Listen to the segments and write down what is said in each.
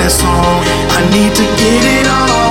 a song. I need to get it on.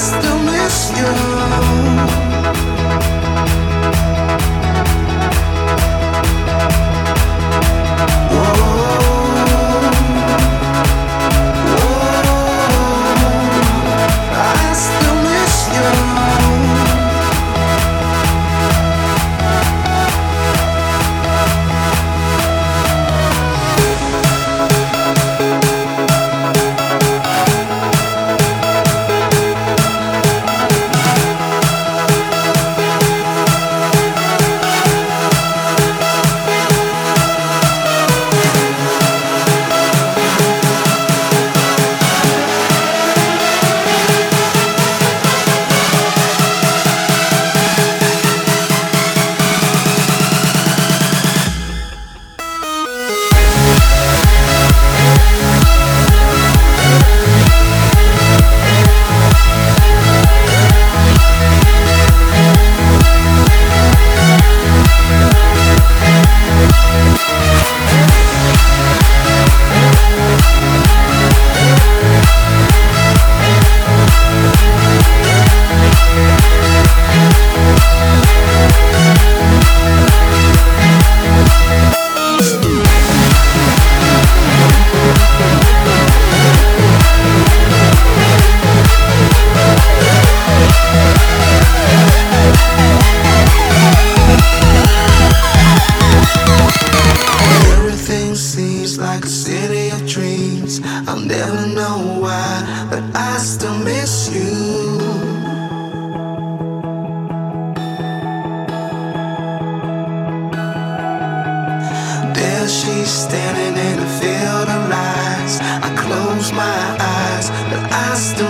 still miss you. Standing in a field of lies. I close my eyes, but I still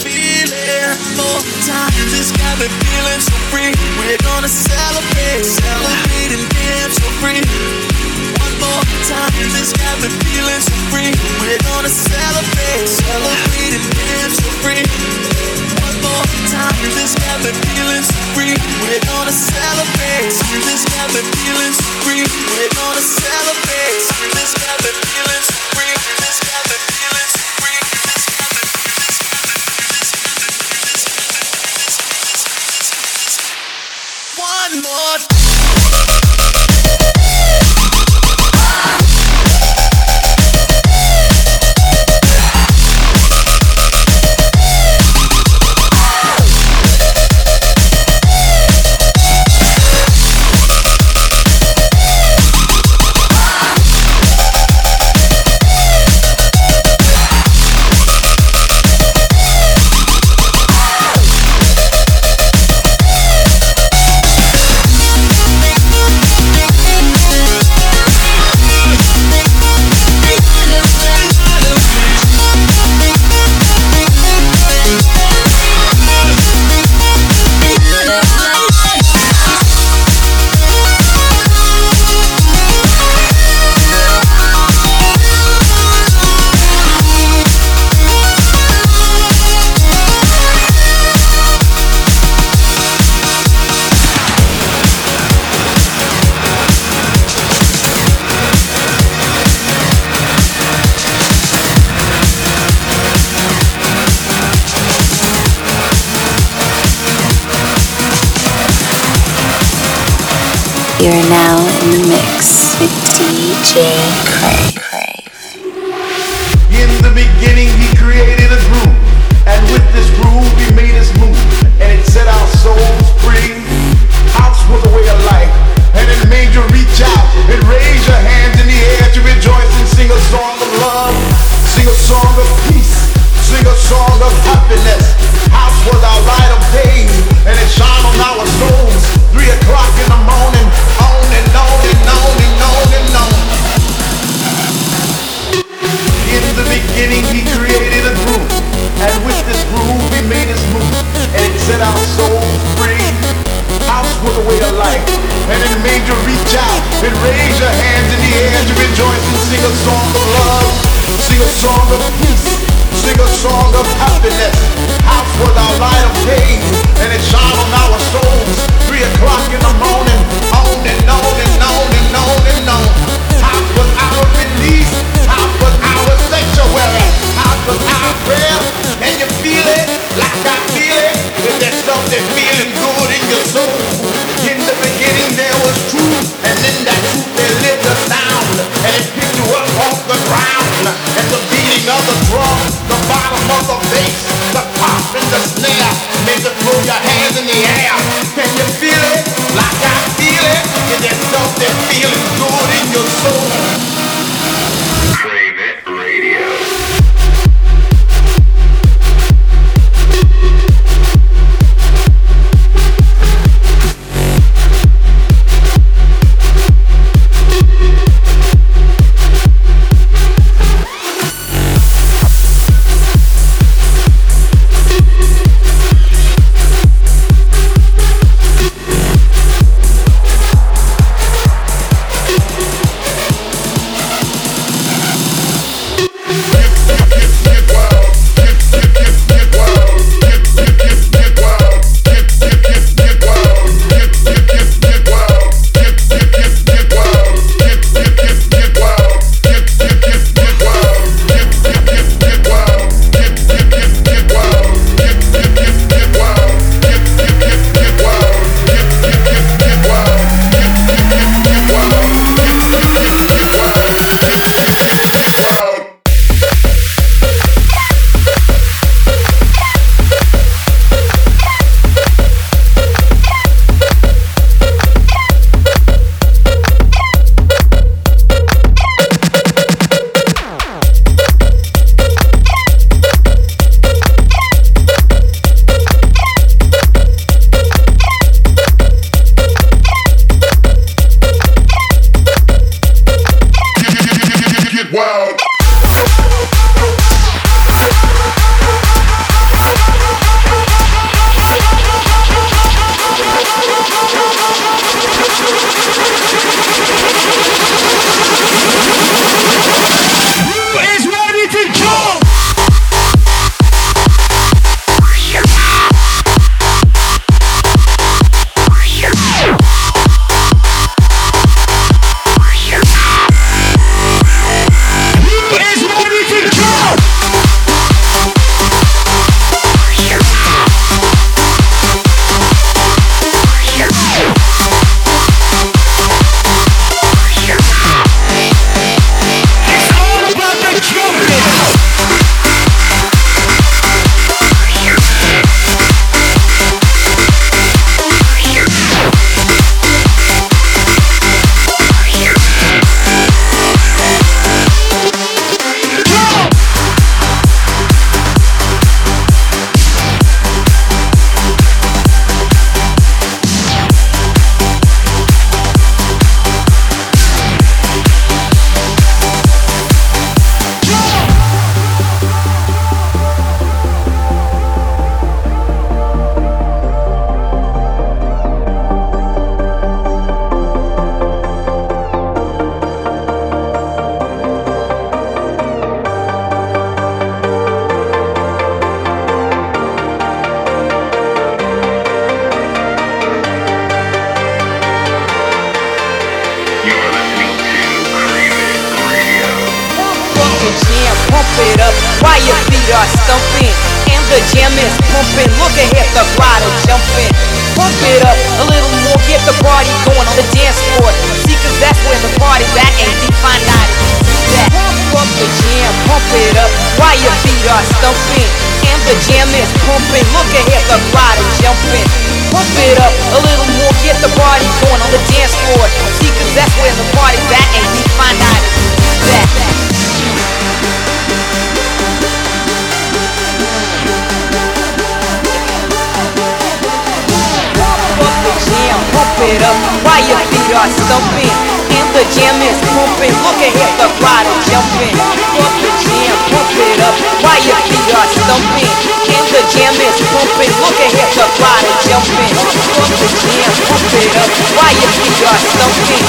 more time. This got me feeling so free. We're gonna celebrate. One more time. This got me feeling so free. We're gonna celebrate. One more time. This got me feeling so free. We're gonna celebrate. This got me feeling so free. We're gonna celebrate. This got me feeling. You're now in the mix with DJ Craig. In the beginning, he created a groove, and with this groove, he made us move, and it set our souls free. House was a way of life, and it made you reach out and raise your hands in the air to rejoice and sing a song of love, sing a song of peace, sing a song of happiness. House was our light of day, and it shone on our souls. Three o'clock in the morning, on and on and on and on and on. In the beginning, he created a groove, and with this groove, he made us move, and set our souls free. House was way of life, and it made you reach out and raise your hands in the air to rejoice and sing a song of love, sing a song of peace, sing a song of happiness. House was our light of day, and it shone on our souls. Three o'clock in the morning, on and on and on and on and on. House was our release, house was our sanctuary, house was our prayer. And you feel it like I feel it. If there's something feeling good in your soul. In the beginning there was truth, and in that truth there lived a sound, and it picked you up off the ground. And the beating of the drum, the bottom of the bass, the pop and the snare, made you throw your hands in the air. Can you feel it like I feel it? If there's something feeling good in your soul. Jam is pumping. Look ahead, the is jumping. Pump it up a little more, get the party going on the dance floor. See, cause that's where the party's at, and we find out that. Pump up the jam, pump it up while your feet are stumping. And the jam is pumping. Look ahead, the is jumping. Pump it up a little more, get the party going on the dance floor. See, cause that's where the party's at, and we find out that. Jam, pump it up while your feet are stumping. And the jam is pumping. Look ahead, the crowd is jumping. Pump the jam, pump it up while your feet are stumping. And the jam is pumping. Look ahead, the crowd is jumping. Pump the jam, pump it up while your feet are stumping.